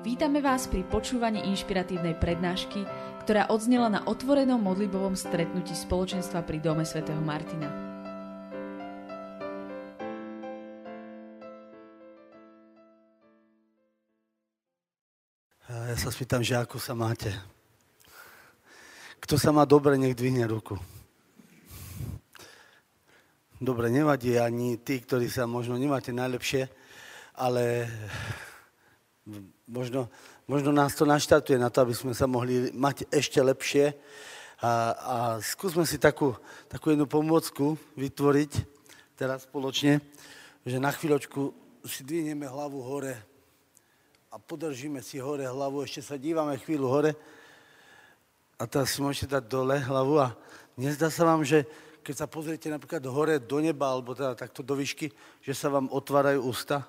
Vítame vás pri počúvaní inšpiratívnej prednášky, ktorá odznela na otvorenom modlibovom stretnutí spoločenstva pri Dome svätého Martina. Ja sa spýtam, že ako sa máte. Kto sa má dobre, nech dvihne ruku. Dobre, nevadí ani tí, ktorí sa možno nemáte najlepšie, ale možno, možno nás to naštartuje na to, aby sme sa mohli mať ešte lepšie. A, a skúsme si takú, takú jednu pomôcku vytvoriť teraz spoločne, že na chvíľočku si dvihneme hlavu hore a podržíme si hore hlavu, ešte sa dívame chvíľu hore a teraz si môžete dať dole hlavu a nezdá sa vám, že keď sa pozriete napríklad hore do neba, alebo teda takto do výšky, že sa vám otvárajú ústa?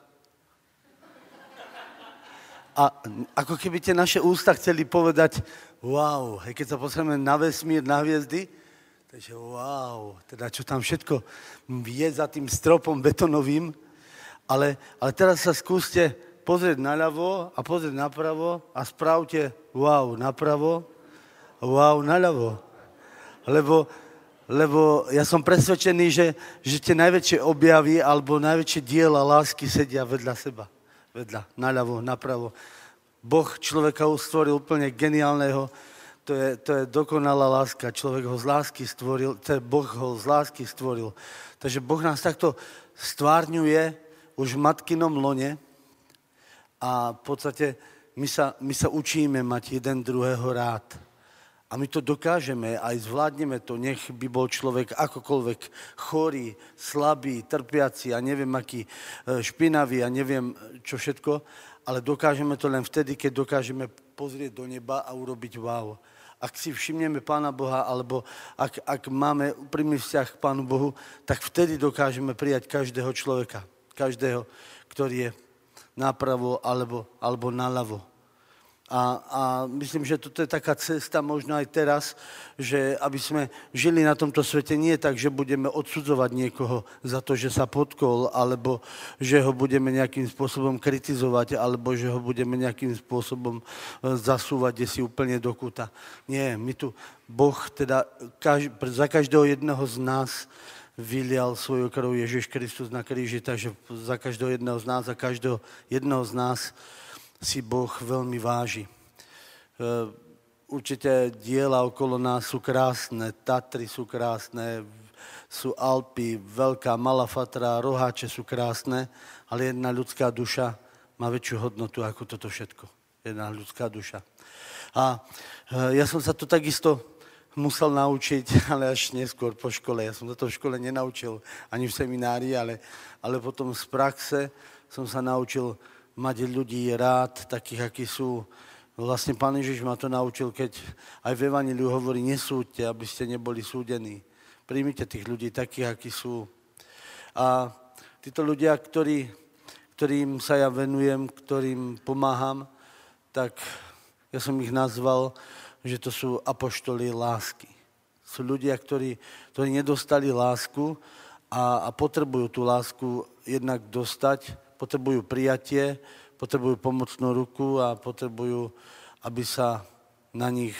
A ako keby tie naše ústa chceli povedať, wow, hej, keď sa pozrieme na vesmír, na hviezdy, takže wow, teda čo tam všetko je za tým stropom betonovým, ale, ale teraz sa skúste pozrieť naľavo a pozrieť napravo a spravte wow napravo, wow naľavo. Lebo, lebo ja som presvedčený, že, že tie najväčšie objavy alebo najväčšie diela lásky sedia vedľa seba vedľa, naľavo, napravo. Boh človeka stvoril úplne geniálneho, to je, to je dokonalá láska. Človek ho z lásky stvoril, to je Boh ho z lásky stvoril. Takže Boh nás takto stvárňuje už v matkinom lone a v podstate my sa, my sa učíme mať jeden druhého rád. A my to dokážeme, aj zvládneme to, nech by bol človek akokoľvek chorý, slabý, trpiaci a neviem aký, e, špinavý a neviem čo všetko, ale dokážeme to len vtedy, keď dokážeme pozrieť do neba a urobiť wow. Ak si všimneme Pána Boha, alebo ak, ak máme úprimný vzťah k Pánu Bohu, tak vtedy dokážeme prijať každého človeka. Každého, ktorý je napravo alebo, alebo naľavo. A, a myslím, že toto je taká cesta možno aj teraz, že aby sme žili na tomto svete nie tak, že budeme odsudzovať niekoho za to, že sa potkol, alebo že ho budeme nejakým spôsobom kritizovať, alebo že ho budeme nejakým spôsobom e, zasúvať, kde si úplne do kúta. Nie, my tu, Boh teda kaž, za každého jedného z nás vylial svoju krv Ježiš Kristus na kríži, takže za každého jedného z nás, za každého jedného z nás si Boh veľmi váži. E, určite diela okolo nás sú krásne, Tatry sú krásne, sú Alpy, Veľká, Malá Fatra, Roháče sú krásne, ale jedna ľudská duša má väčšiu hodnotu ako toto všetko. Jedna ľudská duša. A e, ja som sa to takisto musel naučiť, ale až neskôr po škole. Ja som to v škole nenaučil, ani v seminári, ale, ale potom z praxe som sa naučil mať ľudí rád, takých, akí sú. Vlastne Pán Ježiš ma to naučil, keď aj v Evangeliu hovorí, nesúďte, aby ste neboli súdení. Príjmite tých ľudí takých, akí sú. A títo ľudia, ktorí, ktorým sa ja venujem, ktorým pomáham, tak ja som ich nazval, že to sú apoštoli lásky. Sú ľudia, ktorí, ktorí nedostali lásku a, a potrebujú tú lásku jednak dostať, potrebujú prijatie, potrebujú pomocnú ruku a potrebujú, aby sa na nich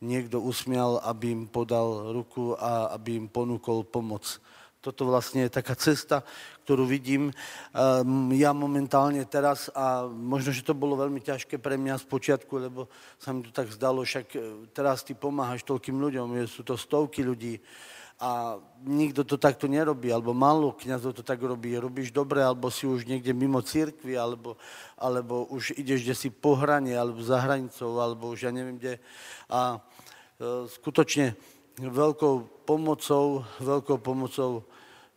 niekto usmial, aby im podal ruku a aby im ponúkol pomoc. Toto vlastne je taká cesta, ktorú vidím um, ja momentálne teraz a možno, že to bolo veľmi ťažké pre mňa z počiatku, lebo sa mi to tak zdalo, však e, teraz ty pomáhaš toľkým ľuďom, sú to stovky ľudí, a nikto to takto nerobí, alebo málo kniazov to tak robí. Robíš dobre, alebo si už niekde mimo církvy, alebo, alebo už ideš kde si po hrane, alebo za hranicou, alebo už ja neviem kde. A e, skutočne veľkou pomocou, veľkou pomocou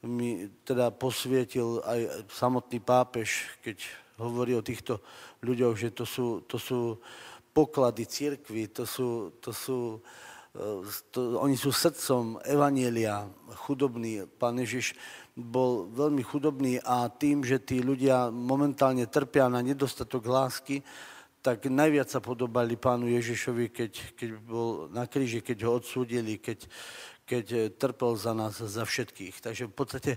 mi teda posvietil aj samotný pápež, keď hovorí o týchto ľuďoch, že to sú, to sú poklady církvy, to sú, to sú to, oni sú srdcom Evanielia chudobní. Pán Ježiš bol veľmi chudobný a tým, že tí ľudia momentálne trpia na nedostatok lásky, tak najviac sa podobali pánu Ježišovi, keď, keď bol na kríži, keď ho odsúdili, keď, keď trpel za nás, za všetkých. Takže v podstate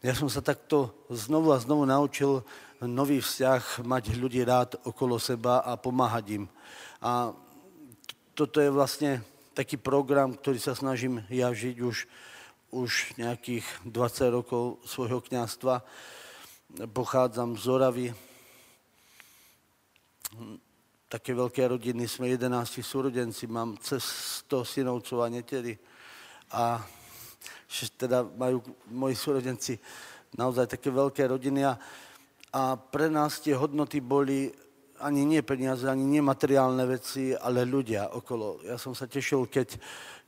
ja som sa takto znovu a znovu naučil nový vzťah, mať ľudí rád okolo seba a pomáhať im. A toto je vlastne taký program, ktorý sa snažím ja žiť už, už nejakých 20 rokov svojho kňastva. Pochádzam z Oravy, také veľké rodiny, sme 11 súrodenci, mám cez 100 synovcov a netedy. A teda majú moji súrodenci naozaj také veľké rodiny a, a pre nás tie hodnoty boli ani nie peniaze, ani nie materiálne veci, ale ľudia okolo. Ja som sa tešil, keď,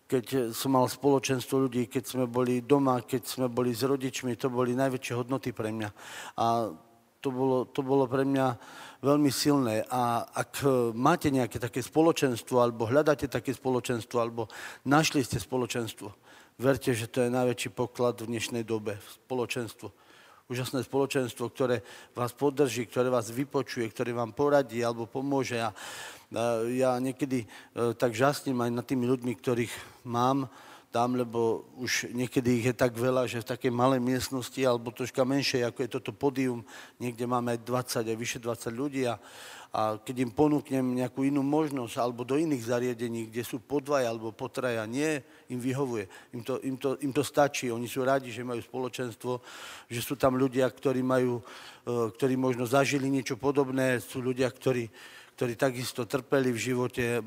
keď som mal spoločenstvo ľudí, keď sme boli doma, keď sme boli s rodičmi, to boli najväčšie hodnoty pre mňa. A to bolo, to bolo pre mňa veľmi silné. A ak máte nejaké také spoločenstvo, alebo hľadáte také spoločenstvo, alebo našli ste spoločenstvo, verte, že to je najväčší poklad v dnešnej dobe, spoločenstvo. Úžasné spoločenstvo, ktoré vás podrží, ktoré vás vypočuje, ktoré vám poradí alebo pomôže. A ja niekedy e, tak žasním aj nad tými ľuďmi, ktorých mám, tam, lebo už niekedy ich je tak veľa, že v takej malej miestnosti alebo troška menšej, ako je toto podium, niekde máme 20 aj vyše 20 ľudí a, a keď im ponúknem nejakú inú možnosť alebo do iných zariadení, kde sú po dvaja alebo po traja, nie, im vyhovuje. Im to, im, to, im to stačí. Oni sú radi, že majú spoločenstvo, že sú tam ľudia, ktorí majú, e, ktorí možno zažili niečo podobné, sú ľudia, ktorí ktorí takisto trpeli v živote,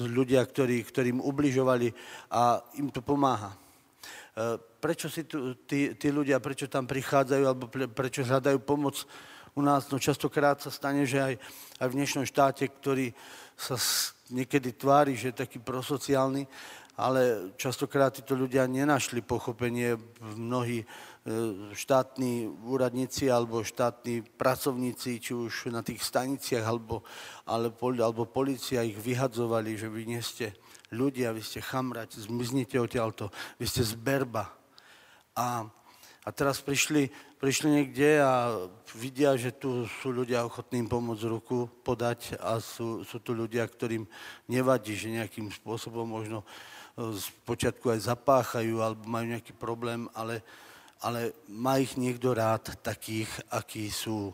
ľudia, ktorí, ktorým ubližovali a im to pomáha. E, prečo si tu, tí, tí ľudia, prečo tam prichádzajú alebo prečo hľadajú pomoc u nás? No častokrát sa stane, že aj, aj v dnešnom štáte, ktorý sa niekedy tvári, že je taký prosociálny, ale častokrát títo ľudia nenašli pochopenie v mnohých E, štátni úradníci alebo štátni pracovníci, či už na tých staniciach alebo, alebo, alebo policia ich vyhadzovali, že vy nie ste ľudia, vy ste chamrať, zmiznite odtiaľto, vy ste zberba. A, a teraz prišli, prišli niekde a vidia, že tu sú ľudia ochotní im pomôcť ruku podať a sú, sú tu ľudia, ktorým nevadí, že nejakým spôsobom možno z počiatku aj zapáchajú alebo majú nejaký problém, ale ale má ich niekto rád takých, akí sú.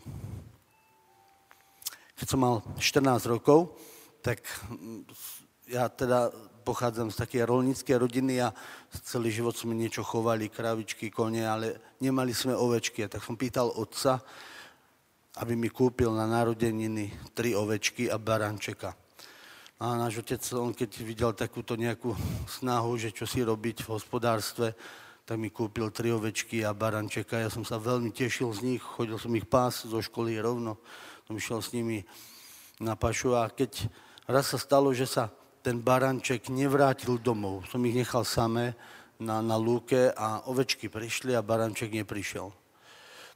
Keď som mal 14 rokov, tak mm, ja teda pochádzam z takej rolníckej rodiny a celý život sme niečo chovali, kravičky, kone, ale nemali sme ovečky. A tak som pýtal otca, aby mi kúpil na narodeniny tri ovečky a barančeka. A náš otec, on keď videl takúto nejakú snahu, že čo si robiť v hospodárstve, tak mi kúpil tri ovečky a barančeka. Ja som sa veľmi tešil z nich, chodil som ich pás zo školy rovno, som išiel s nimi na pašu a keď raz sa stalo, že sa ten baranček nevrátil domov, som ich nechal samé na, na lúke a ovečky prišli a baranček neprišiel.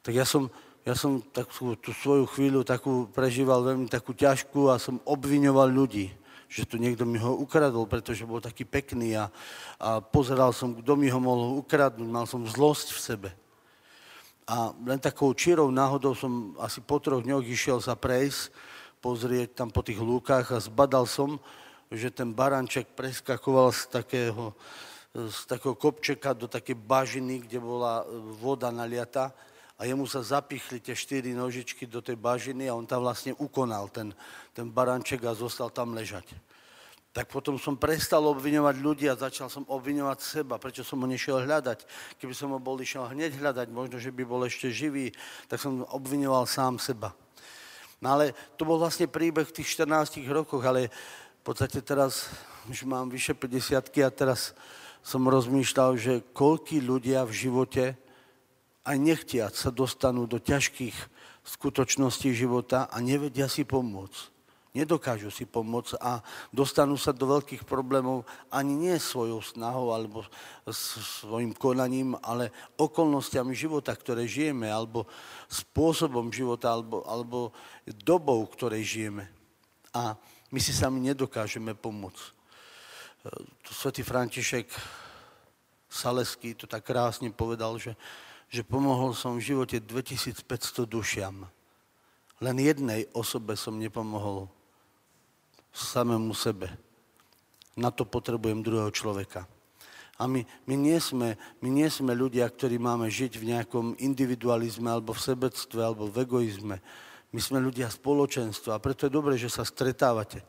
Tak ja som, ja som takú, tú svoju chvíľu takú prežíval veľmi takú ťažkú a som obviňoval ľudí že tu niekto mi ho ukradol, pretože bol taký pekný a, a pozeral som, kto mi ho mohol ukradnúť, mal som zlosť v sebe. A len takou čírou náhodou som asi po troch dňoch išiel sa prejsť, pozrieť tam po tých lúkach a zbadal som, že ten baranček preskakoval z takého, z takého kopčeka do takej bažiny, kde bola voda naliata a jemu sa zapichli tie štyri nožičky do tej bažiny a on tam vlastne ukonal ten, ten baranček a zostal tam ležať. Tak potom som prestal obviňovať ľudí a začal som obviňovať seba, prečo som ho nešiel hľadať. Keby som ho bol išiel hneď hľadať, možno, že by bol ešte živý, tak som obviňoval sám seba. No ale to bol vlastne príbeh v tých 14 rokoch, ale v podstate teraz už mám vyše 50 a teraz som rozmýšľal, že koľký ľudia v živote aj nechtiac sa dostanú do ťažkých skutočností života a nevedia si pomôcť. Nedokážu si pomôcť a dostanú sa do veľkých problémov ani nie svojou snahou alebo svojim konaním, ale okolnostiami života, ktoré žijeme, alebo spôsobom života, alebo, alebo dobou, ktorej žijeme. A my si sami nedokážeme pomôcť. Svetý František Saleský to tak krásne povedal, že že pomohol som v živote 2500 dušiam. Len jednej osobe som nepomohol samému sebe. Na to potrebujem druhého človeka. A my, my, nie sme, my nie sme ľudia, ktorí máme žiť v nejakom individualizme, alebo v sebectve, alebo v egoizme. My sme ľudia spoločenstva a preto je dobré, že sa stretávate.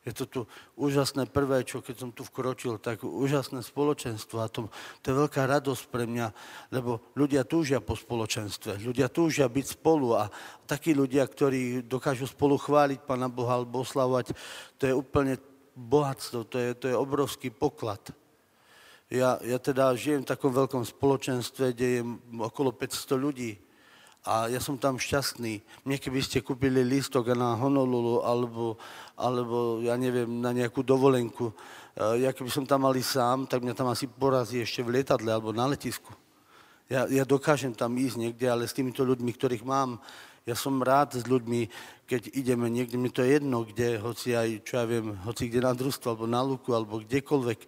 Je to tu úžasné prvé, čo keď som tu vkročil, tak úžasné spoločenstvo a to, to je veľká radosť pre mňa, lebo ľudia túžia po spoločenstve, ľudia túžia byť spolu a takí ľudia, ktorí dokážu spolu chváliť Pána Boha alebo oslavovať, to je úplne bohatstvo, to je, to je obrovský poklad. Ja, ja teda žijem v takom veľkom spoločenstve, kde je okolo 500 ľudí a ja som tam šťastný. Mne keby ste kúpili lístok na Honolulu alebo, alebo ja neviem, na nejakú dovolenku, eh, ja keby som tam mali sám, tak mňa tam asi porazí ešte v lietadle alebo na letisku. Ja, ja dokážem tam ísť niekde, ale s týmito ľuďmi, ktorých mám, ja som rád s ľuďmi, keď ideme niekde, mi to je jedno, kde, hoci aj, čo ja viem, hoci kde na družstvo, alebo na luku, alebo kdekoľvek,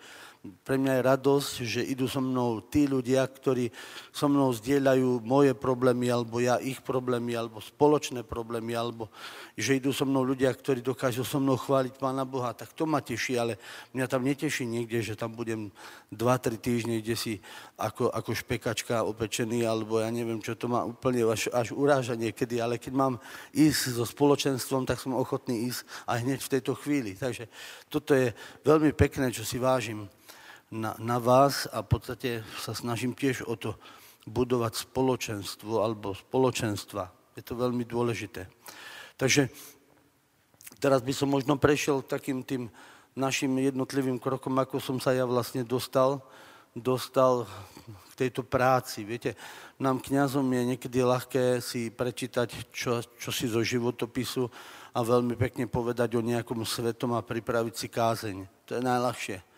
pre mňa je radosť, že idú so mnou tí ľudia, ktorí so mnou zdieľajú moje problémy, alebo ja ich problémy, alebo spoločné problémy, alebo že idú so mnou ľudia, ktorí dokážu so mnou chváliť Pána Boha. Tak to ma teší, ale mňa tam neteší niekde, že tam budem 2-3 týždne, kde si ako, ako špekačka opečený, alebo ja neviem, čo to má úplne až, až uráža niekedy, ale keď mám ísť so spoločenstvom, tak som ochotný ísť aj hneď v tejto chvíli. Takže toto je veľmi pekné, čo si vážim na, na vás a v podstate sa snažím tiež o to budovať spoločenstvo alebo spoločenstva. Je to veľmi dôležité. Takže teraz by som možno prešiel takým tým našim jednotlivým krokom, ako som sa ja vlastne dostal, dostal k tejto práci. Viete, nám kňazom je niekedy ľahké si prečítať čo, čo si zo životopisu a veľmi pekne povedať o nejakom svetom a pripraviť si kázeň. To je najľahšie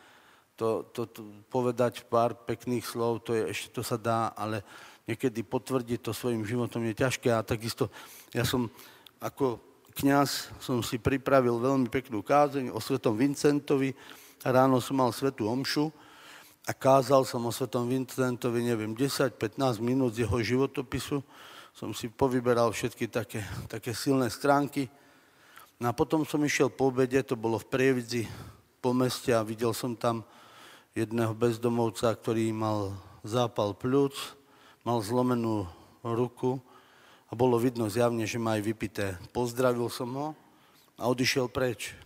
to, to, to povedať pár pekných slov, to, je, ešte to sa dá, ale niekedy potvrdiť to svojim životom je ťažké a takisto ja som ako kňaz som si pripravil veľmi peknú kázeň o svetom Vincentovi. Ráno som mal svetú omšu a kázal som o svetom Vincentovi, neviem, 10-15 minút z jeho životopisu. Som si povyberal všetky také, také silné stránky. No a potom som išiel po obede, to bolo v Prievidzi po meste a videl som tam jedného bezdomovca, ktorý mal zápal pľúc, mal zlomenú ruku a bolo vidno zjavne, že má aj vypité. Pozdravil som ho a odišiel preč.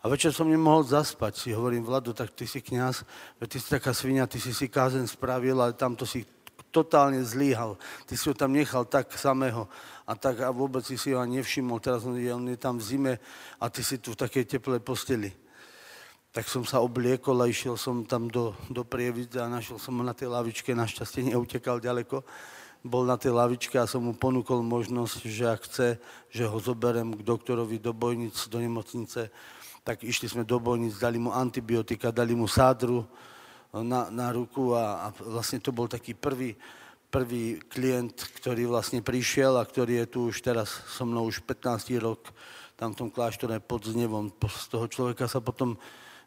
A večer som nemohol zaspať. Si hovorím, Vlado, tak ty si kňaz, ty si taká svinia, ty si si kázen spravil, ale tamto si totálne zlíhal. Ty si ho tam nechal tak samého a tak a vôbec si si ho ani nevšimol. Teraz on je, on je tam v zime a ty si tu v takej teplej posteli tak som sa obliekol a išiel som tam do, do Prievidze a našiel som ho na tej lavičke, našťastie neutekal ďaleko. Bol na tej lavičke a som mu ponúkol možnosť, že ak chce, že ho zoberem k doktorovi do bojnic, do nemocnice, tak išli sme do bojnic, dali mu antibiotika, dali mu sádru na, na ruku a, a vlastne to bol taký prvý, prvý klient, ktorý vlastne prišiel a ktorý je tu už teraz so mnou už 15 rok tam v tom kláštore pod znevom. Z toho človeka sa potom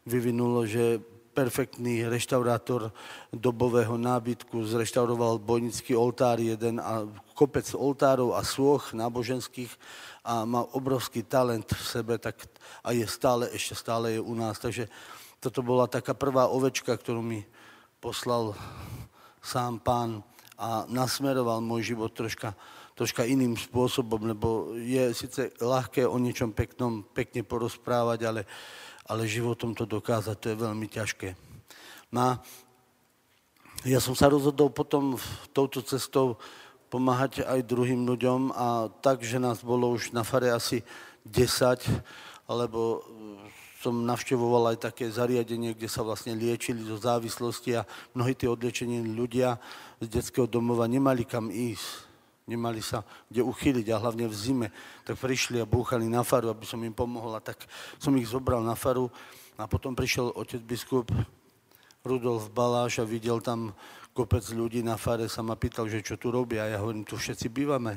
vyvinulo, že perfektný reštaurátor dobového nábytku zreštauroval bojnický oltár jeden a kopec oltárov a sôch náboženských a má obrovský talent v sebe tak a je stále, ešte stále je u nás. Takže toto bola taká prvá ovečka, ktorú mi poslal sám pán a nasmeroval môj život troška, troška iným spôsobom, lebo je síce ľahké o niečom peknom, pekne porozprávať, ale ale životom to dokázať, to je veľmi ťažké. No ja som sa rozhodol potom touto cestou pomáhať aj druhým ľuďom a tak, že nás bolo už na fare asi 10, alebo som navštevoval aj také zariadenie, kde sa vlastne liečili zo závislosti a mnohí tí odliečení ľudia z detského domova nemali kam ísť nemali sa kde uchyliť a hlavne v zime, tak prišli a búchali na faru, aby som im pomohol a tak som ich zobral na faru a potom prišiel otec biskup Rudolf Baláš a videl tam kopec ľudí na fare, sa ma pýtal, že čo tu robia a ja hovorím, tu všetci bývame.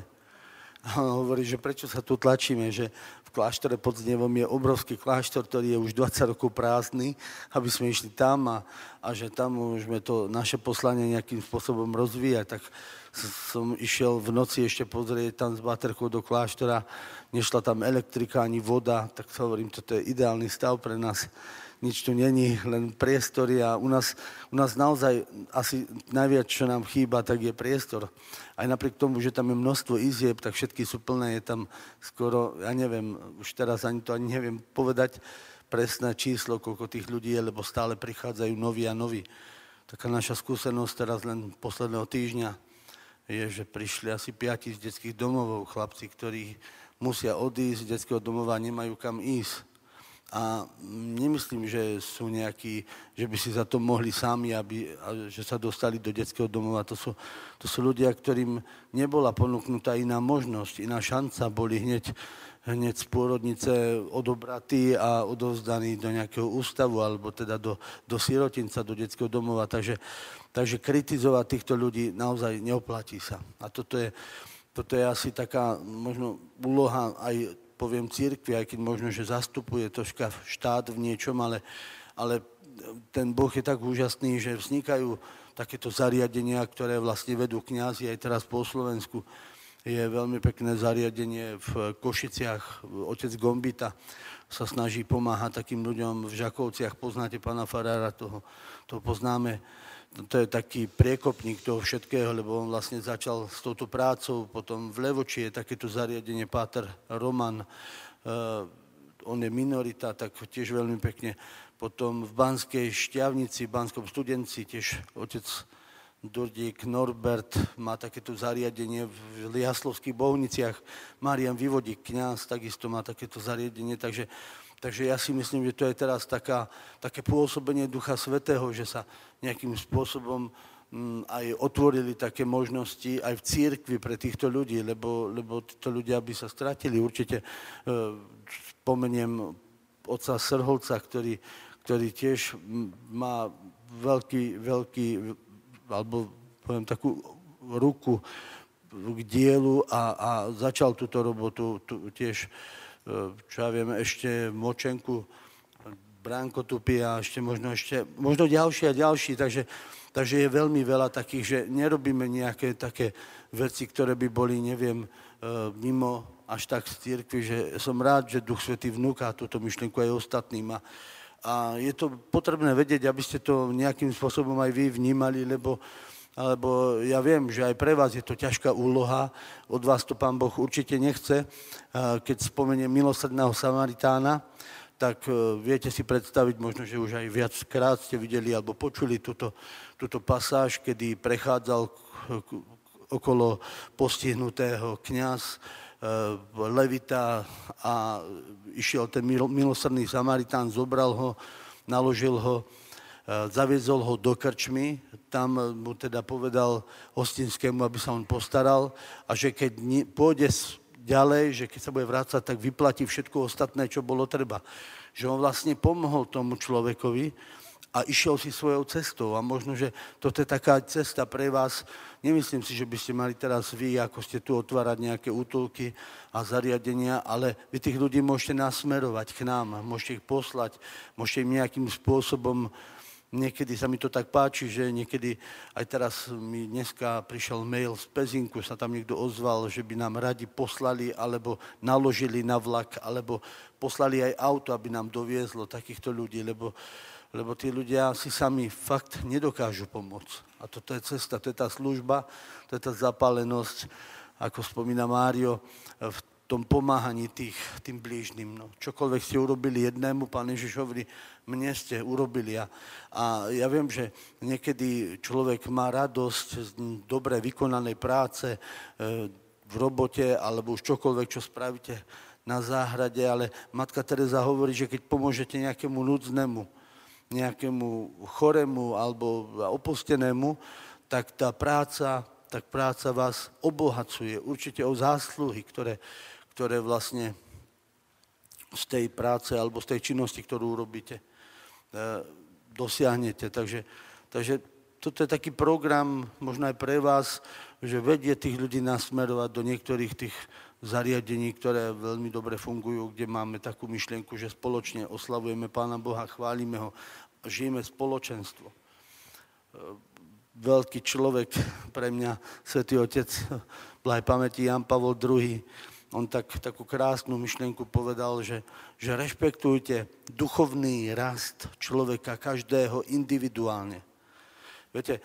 A on hovorí, že prečo sa tu tlačíme, že kláštore pod Znevom je obrovský kláštor, ktorý je už 20 rokov prázdny, aby sme išli tam a, a že tam môžeme to naše poslanie nejakým spôsobom rozvíjať. Tak som išiel v noci ešte pozrieť tam s baterkou do kláštora, nešla tam elektrika ani voda, tak hovorím, toto je ideálny stav pre nás. Nič tu není, len priestory a u nás, u nás naozaj asi najviac, čo nám chýba, tak je priestor. Aj napriek tomu, že tam je množstvo izieb, tak všetky sú plné, je tam skoro, ja neviem, už teraz ani to ani neviem povedať presné číslo, koľko tých ľudí je, lebo stále prichádzajú noví a noví. Taká naša skúsenosť teraz len posledného týždňa je, že prišli asi piati z detských domovov chlapci, ktorí musia odísť z detského domova a nemajú kam ísť. A nemyslím, že sú nejakí, že by si za to mohli sami, aby, že sa dostali do detského domova. To sú, to sú ľudia, ktorým nebola ponúknutá iná možnosť, iná šanca. Boli hneď, hneď z pôrodnice odobratí a odovzdaní do nejakého ústavu alebo teda do, do sirotinca, do detského domova. Takže, takže kritizovať týchto ľudí naozaj neoplatí sa. A toto je, toto je asi taká možno úloha aj poviem církvi, aj keď možno, že zastupuje troška štát v niečom, ale, ale ten Boh je tak úžasný, že vznikajú takéto zariadenia, ktoré vlastne vedú kňazi aj teraz po Slovensku. Je veľmi pekné zariadenie v Košiciach, otec Gombita sa snaží pomáhať takým ľuďom v Žakovciach. Poznáte pána Farára, toho, toho poznáme to je taký priekopník toho všetkého, lebo on vlastne začal s touto prácou, potom v Levoči je takéto zariadenie Páter Roman, uh, on je minorita, tak tiež veľmi pekne. Potom v Banskej šťavnici, v Banskom studenci tiež otec Durdík Norbert má takéto zariadenie v Liaslovských bohniciach. Marian Vyvodík, kňaz, takisto má takéto zariadenie, takže Takže ja si myslím, že to je teraz taká, také pôsobenie Ducha Svetého, že sa nejakým spôsobom mm, aj otvorili také možnosti aj v církvi pre týchto ľudí, lebo, lebo títo ľudia by sa stratili. Určite e, spomeniem oca Srholca, ktorý, ktorý tiež má veľký, veľký, alebo poviem takú ruku k dielu a, a začal túto robotu tu, tiež čo ja viem, ešte Močenku, Bránko Tupy a ešte možno ešte, možno ďalší a ďalší, takže, takže je veľmi veľa takých, že nerobíme nejaké také veci, ktoré by boli, neviem, e, mimo až tak z církvy, že som rád, že Duch Svetý vnúka túto myšlienku aj ostatným. A, a je to potrebné vedieť, aby ste to nejakým spôsobom aj vy vnímali, lebo alebo ja viem, že aj pre vás je to ťažká úloha, od vás to pán Boh určite nechce. Keď spomeniem milosrdného Samaritána, tak e, viete si predstaviť, možno, že už aj viackrát ste videli alebo počuli túto, túto pasáž, kedy prechádzal okolo postihnutého kniaz, e, levita a išiel ten milosrdný Samaritán, zobral ho, naložil ho, zaviezol ho do krčmy, tam mu teda povedal Hostinskému, aby sa on postaral a že keď pôjde ďalej, že keď sa bude vrácať, tak vyplatí všetko ostatné, čo bolo treba. Že on vlastne pomohol tomu človekovi a išiel si svojou cestou. A možno, že toto je taká cesta pre vás. Nemyslím si, že by ste mali teraz vy, ako ste tu otvárať nejaké útulky a zariadenia, ale vy tých ľudí môžete nasmerovať k nám, môžete ich poslať, môžete im nejakým spôsobom Niekedy sa mi to tak páči, že niekedy, aj teraz mi dneska prišiel mail z Pezinku, sa tam niekto ozval, že by nám radi poslali, alebo naložili na vlak, alebo poslali aj auto, aby nám doviezlo takýchto ľudí, lebo, lebo tí ľudia si sami fakt nedokážu pomôcť. A toto je cesta, to je tá služba, to je tá zapálenosť, ako spomína Mário, v tom pomáhaní tých, tým blížnym. No. Čokoľvek ste urobili jednému, pán Ježiš hovorí, mne ste urobili. A, a ja viem, že niekedy človek má radosť z dobre vykonanej práce e, v robote, alebo už čokoľvek, čo spravíte na záhrade, ale matka Teresa hovorí, že keď pomôžete nejakému núdznému, nejakému chorému alebo opustenému, tak tá práca, tak práca vás obohacuje určite o zásluhy, ktoré, ktoré vlastne z tej práce alebo z tej činnosti, ktorú urobíte, e, dosiahnete. Takže, takže toto je taký program, možno aj pre vás, že vedie tých ľudí nasmerovať do niektorých tých zariadení, ktoré veľmi dobre fungujú, kde máme takú myšlienku, že spoločne oslavujeme Pána Boha, chválime ho, žijeme spoločenstvo. E, veľký človek pre mňa, Svetý Otec, blahej pamäti Jan Pavol II, on tak, takú krásnu myšlienku povedal, že, že rešpektujte duchovný rast človeka, každého individuálne. Viete,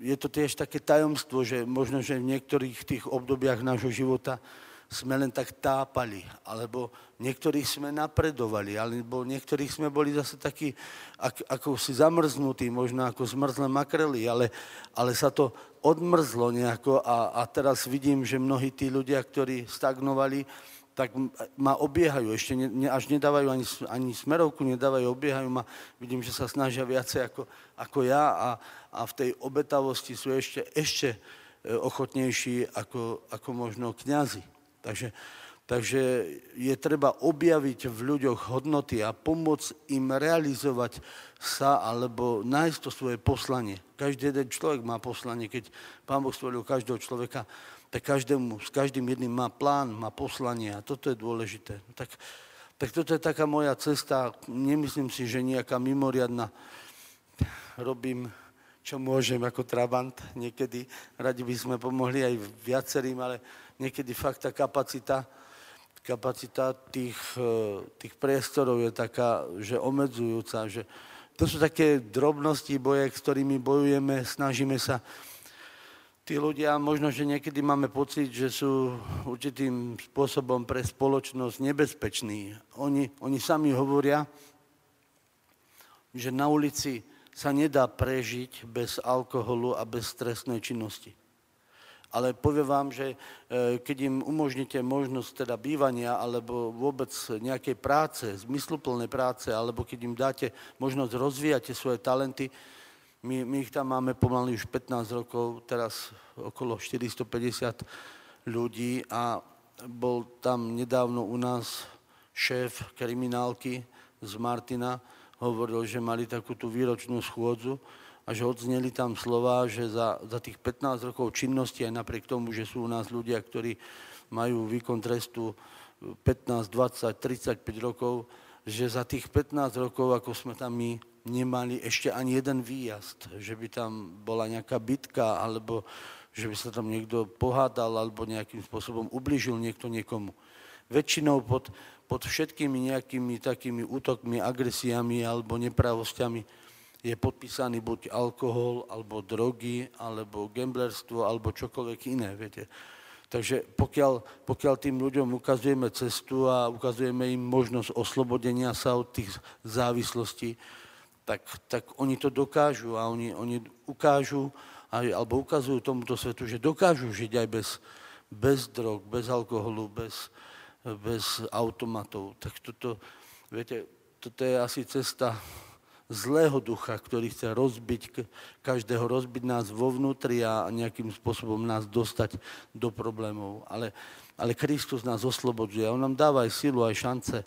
je to tiež také tajomstvo, že možno, že v niektorých tých obdobiach nášho života sme len tak tápali, alebo niektorých sme napredovali, alebo niektorých sme boli zase takí, ak, ako si zamrznutí, možno ako zmrzlé makrely, ale, ale sa to odmrzlo nejako a, a teraz vidím, že mnohí tí ľudia, ktorí stagnovali, tak ma obiehajú, ešte ne, ne, až nedávajú ani, ani smerovku, nedávajú, obiehajú ma, vidím, že sa snažia viacej ako, ako ja a, a v tej obetavosti sú ešte, ešte e, ochotnejší ako, ako možno kňazi. Takže, takže je treba objaviť v ľuďoch hodnoty a pomôcť im realizovať sa alebo nájsť to svoje poslanie. Každý jeden človek má poslanie. Keď Pán Boh stvoril každého človeka, tak každému, s každým jedným má plán, má poslanie a toto je dôležité. Tak, tak toto je taká moja cesta. Nemyslím si, že nejaká mimoriadna. Robím čo môžem ako Trabant niekedy. Radi by sme pomohli aj viacerým, ale niekedy fakt tá kapacita, kapacita tých, e, tých priestorov je taká, že obmedzujúca, že to sú také drobnosti boje, s ktorými bojujeme, snažíme sa. Tí ľudia, možno, že niekedy máme pocit, že sú určitým spôsobom pre spoločnosť nebezpeční. Oni, oni sami hovoria, že na ulici sa nedá prežiť bez alkoholu a bez stresnej činnosti. Ale poviem vám, že e, keď im umožníte možnosť teda bývania alebo vôbec nejakej práce, zmysluplnej práce, alebo keď im dáte možnosť rozvíjať svoje talenty, my, my ich tam máme pomaly už 15 rokov, teraz okolo 450 ľudí a bol tam nedávno u nás šéf kriminálky z Martina, hovoril, že mali takú tú výročnú schôdzu a že odzneli tam slova, že za, za tých 15 rokov činnosti, aj napriek tomu, že sú u nás ľudia, ktorí majú výkon trestu 15, 20, 35 rokov, že za tých 15 rokov, ako sme tam my, nemali ešte ani jeden výjazd, že by tam bola nejaká bitka, alebo že by sa tam niekto pohádal, alebo nejakým spôsobom ubližil niekto niekomu. Väčšinou pod, pod všetkými nejakými takými útokmi, agresiami alebo nepravostiami je podpísaný buď alkohol, alebo drogy, alebo gamblerstvo, alebo čokoľvek iné, viete. Takže pokiaľ, pokiaľ tým ľuďom ukazujeme cestu a ukazujeme im možnosť oslobodenia sa od tých závislostí, tak, tak oni to dokážu a oni, oni ukážu, alebo ukazujú tomuto svetu, že dokážu žiť aj bez, bez drog, bez alkoholu, bez, bez automatov. Tak toto, viete, toto je asi cesta, zlého ducha, ktorý chce rozbiť každého, rozbiť nás vo vnútri a nejakým spôsobom nás dostať do problémov. Ale, ale Kristus nás oslobodzuje. On nám dáva aj silu, aj šance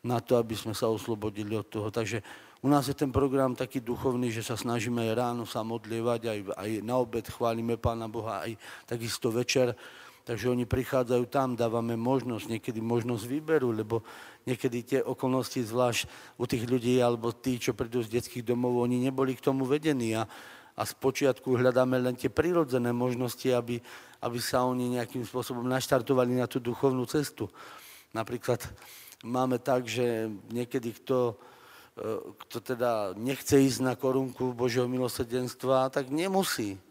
na to, aby sme sa oslobodili od toho. Takže u nás je ten program taký duchovný, že sa snažíme aj ráno sa modlievať, aj, aj na obed chválime Pána Boha, aj takisto večer Takže oni prichádzajú tam, dávame možnosť, niekedy možnosť výberu, lebo niekedy tie okolnosti, zvlášť u tých ľudí, alebo tí, čo prídu z detských domov, oni neboli k tomu vedení a, a z počiatku hľadáme len tie prirodzené možnosti, aby, aby sa oni nejakým spôsobom naštartovali na tú duchovnú cestu. Napríklad máme tak, že niekedy kto, e, kto teda nechce ísť na korunku Božieho milosrdenstva, tak nemusí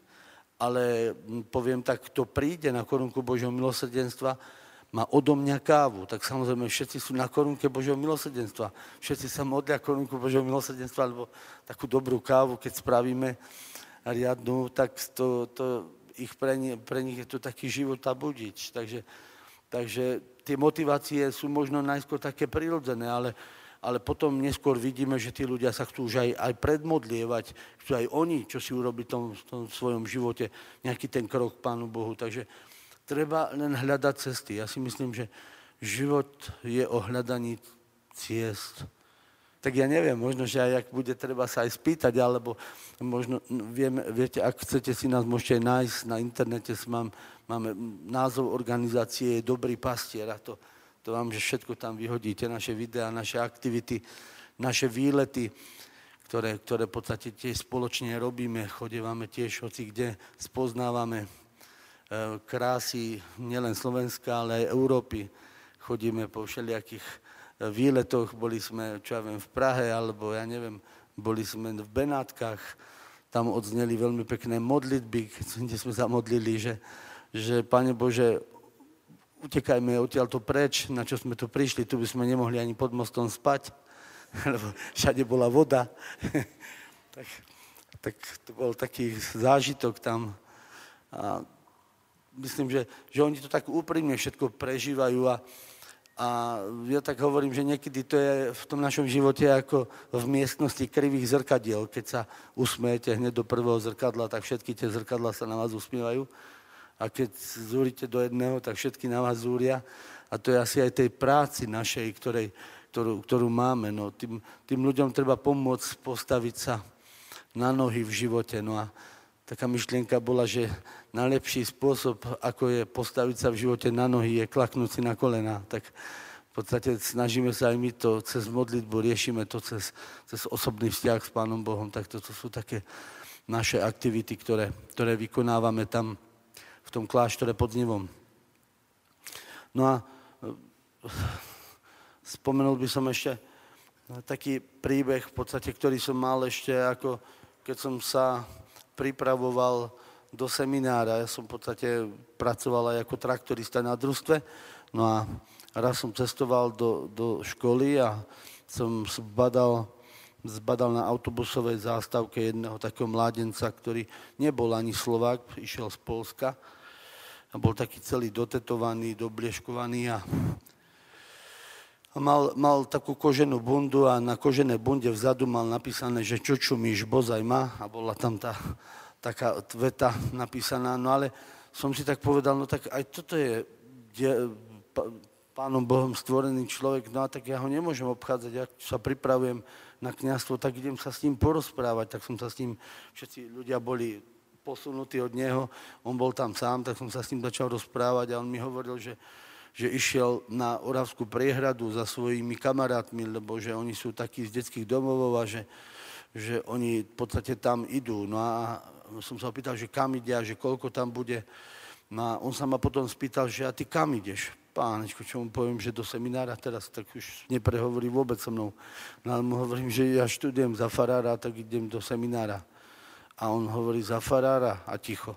ale poviem tak, kto príde na korunku Božieho milosrdenstva, má odo mňa kávu, tak samozrejme všetci sú na korunke Božieho milosrdenstva. Všetci sa modlia korunku Božieho milosrdenstva, alebo takú dobrú kávu, keď spravíme riadnu, tak to, to ich pre, pre nich je to taký život a budič. Takže, takže tie motivácie sú možno najskôr také prirodzené, ale ale potom neskôr vidíme, že tí ľudia sa chcú už aj, aj predmodlievať, chcú aj oni, čo si urobiť v tom, tom svojom živote, nejaký ten krok Pánu Bohu. Takže treba len hľadať cesty. Ja si myslím, že život je o hľadaní ciest. Tak ja neviem, možno, že aj ak bude treba sa aj spýtať, alebo možno, no, vieme, viete, ak chcete si nás, môžete aj nájsť na internete, mám, máme názov organizácie Dobrý pastier a to, to vám, že všetko tam vyhodíte, naše videá, naše aktivity, naše výlety, ktoré, ktoré v podstate tiež spoločne robíme, chodevame tiež hoci kde, spoznávame e, krásy nielen Slovenska, ale aj Európy. Chodíme po všelijakých e, výletoch, boli sme, čo ja viem, v Prahe, alebo ja neviem, boli sme v Benátkach, tam odzneli veľmi pekné modlitby, kde sme sa modlili, že, že Pane Bože, utekajme odtiaľto preč, na čo sme tu prišli, tu by sme nemohli ani pod mostom spať, lebo všade bola voda. tak, tak to bol taký zážitok tam. A myslím, že, že oni to tak úprimne všetko prežívajú a, a ja tak hovorím, že niekedy to je v tom našom živote ako v miestnosti krivých zrkadiel. Keď sa usmiete hneď do prvého zrkadla, tak všetky tie zrkadla sa na vás usmievajú. A keď zúrite do jedného, tak všetky na vás zúria. A to je asi aj tej práci našej, ktorej, ktorú, ktorú máme. No, tým, tým ľuďom treba pomôcť postaviť sa na nohy v živote. No a taká myšlienka bola, že najlepší spôsob, ako je postaviť sa v živote na nohy, je klaknúť si na kolena. Tak v podstate snažíme sa aj my to cez modlitbu, riešime to cez, cez osobný vzťah s Pánom Bohom. Tak toto sú také naše aktivity, ktoré, ktoré vykonávame tam v tom kláštore pod Znivom. No a e, spomenul by som ešte taký príbeh, v podstate, ktorý som mal ešte ako keď som sa pripravoval do seminára. Ja som v podstate pracoval aj ako traktorista na družstve. No a raz som cestoval do, do školy a som zbadal, zbadal na autobusovej zástavke jedného takého mládenca, ktorý nebol ani Slovák, išiel z Polska a bol taký celý dotetovaný, doblieškovaný a mal, mal takú koženú bundu a na kožené bunde vzadu mal napísané, že čo čumíš, bozaj ma? A bola tam tá taká veta napísaná, no ale som si tak povedal, no tak aj toto je de, pánom Bohom stvorený človek, no a tak ja ho nemôžem obchádzať, ja sa pripravujem na kniazstvo, tak idem sa s ním porozprávať, tak som sa s ním, všetci ľudia boli posunutí od neho, on bol tam sám, tak som sa s ním začal rozprávať a on mi hovoril, že, že išiel na Oravskú priehradu za svojimi kamarátmi, lebo že oni sú takí z detských domovov a že, že oni v podstate tam idú. No a som sa opýtal, že kam ide a že koľko tam bude. No a on sa ma potom spýtal, že a ty kam ideš? Pánečko, čo mu poviem, že do seminára teraz, tak už neprehovorí vôbec so mnou. No ale mu hovorím, že ja študujem za farára, tak idem do seminára. A on hovorí za farára a ticho.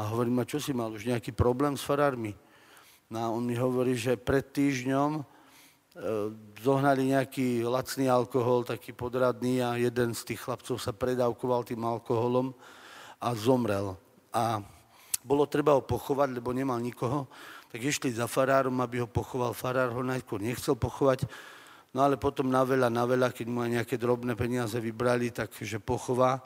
A hovorím, a čo si mal, už nejaký problém s farármi? No a on mi hovorí, že pred týždňom e, zohnali nejaký lacný alkohol, taký podradný a jeden z tých chlapcov sa predávkoval tým alkoholom a zomrel. A bolo treba ho pochovať, lebo nemal nikoho, tak išli za farárom, aby ho pochoval. Farár ho najskôr nechcel pochovať, no ale potom na veľa, na veľa, keď mu aj nejaké drobné peniaze vybrali, takže pochová.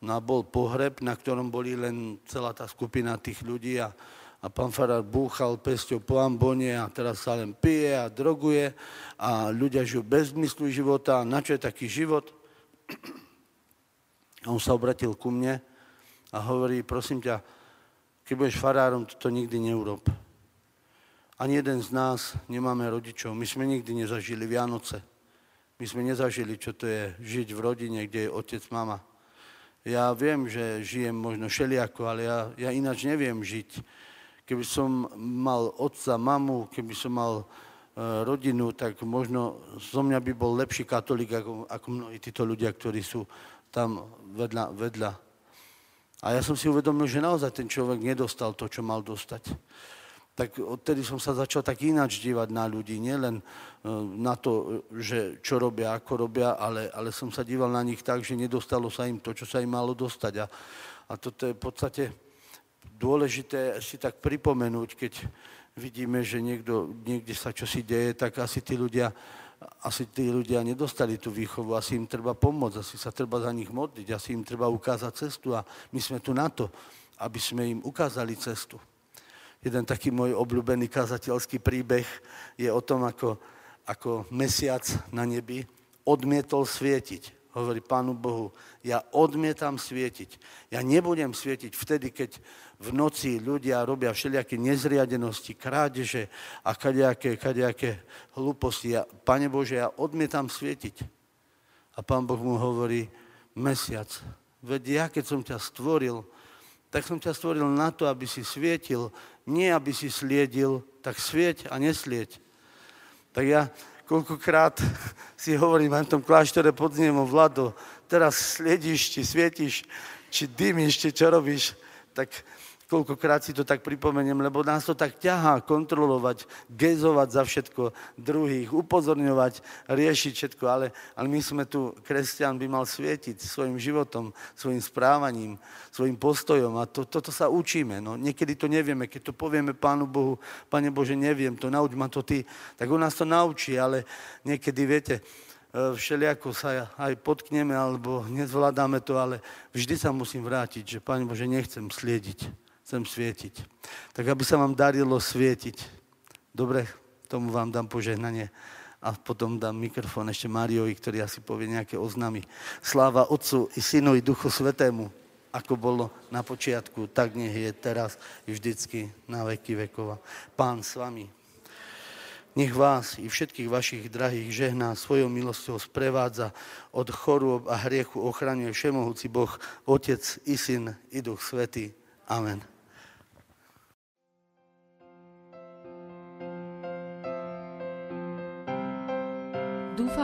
No a bol pohreb, na ktorom boli len celá tá skupina tých ľudí a, a pán farár búchal pesťou po ambone a teraz sa len pije a droguje a ľudia žijú bez zmyslu života. Na čo je taký život? A on sa obratil ku mne a hovorí, prosím ťa, keď budeš farárom, to nikdy neurob. Ani jeden z nás nemáme rodičov. My sme nikdy nezažili Vianoce. My sme nezažili, čo to je žiť v rodine, kde je otec, mama. Ja viem, že žijem možno šeliako, ale ja, ja ináč neviem žiť. Keby som mal otca, mamu, keby som mal e, rodinu, tak možno zo mňa by bol lepší katolík ako, ako mnohí títo ľudia, ktorí sú tam vedľa, vedľa a ja som si uvedomil, že naozaj ten človek nedostal to, čo mal dostať. Tak odtedy som sa začal tak ináč dívať na ľudí, nielen e, na to, že čo robia, ako robia, ale, ale som sa díval na nich tak, že nedostalo sa im to, čo sa im malo dostať. A, a toto je v podstate dôležité si tak pripomenúť, keď vidíme, že niekto, niekde sa čosi deje, tak asi tí ľudia asi tí ľudia nedostali tú výchovu, asi im treba pomôcť, asi sa treba za nich modliť, asi im treba ukázať cestu a my sme tu na to, aby sme im ukázali cestu. Jeden taký môj obľúbený kazateľský príbeh je o tom, ako, ako mesiac na nebi odmietol svietiť hovorí Pánu Bohu, ja odmietam svietiť. Ja nebudem svietiť vtedy, keď v noci ľudia robia všelijaké nezriadenosti, krádeže a kadejaké, kadejaké hlúposti. Ja, Pane Bože, ja odmietam svietiť. A Pán Boh mu hovorí, mesiac, veď ja, keď som ťa stvoril, tak som ťa stvoril na to, aby si svietil, nie aby si sliedil, tak svieť a neslieť. Tak ja koľkokrát si hovorím aj v tom kláštore pod zniemom, Vlado, teraz sliedíš, či svietiš, či dymíš, či čo robíš, tak koľkokrát si to tak pripomeniem, lebo nás to tak ťahá kontrolovať, gezovať za všetko druhých, upozorňovať, riešiť všetko, ale, ale my sme tu, kresťan by mal svietiť svojim životom, svojim správaním, svojim postojom. A to, toto sa učíme. No, niekedy to nevieme, keď to povieme Pánu Bohu, Pane Bože, neviem to, nauč ma to Ty, tak on nás to naučí, ale niekedy, viete, e, všelijako sa aj potkneme, alebo nezvládame to, ale vždy sa musím vrátiť, že Pane Bože, nechcem sliediť chcem svietiť. Tak aby sa vám darilo svietiť. Dobre, tomu vám dám požehnanie a potom dám mikrofón ešte Mariovi, ktorý asi povie nejaké oznamy. Sláva Otcu i Synu i Duchu Svetému, ako bolo na počiatku, tak nech je teraz i vždycky na veky vekova. Pán s vami. Nech vás i všetkých vašich drahých žehná svojou milosťou sprevádza od chorôb a hriechu ochraňuje Všemohúci Boh, Otec i Syn i Duch Svetý. Amen.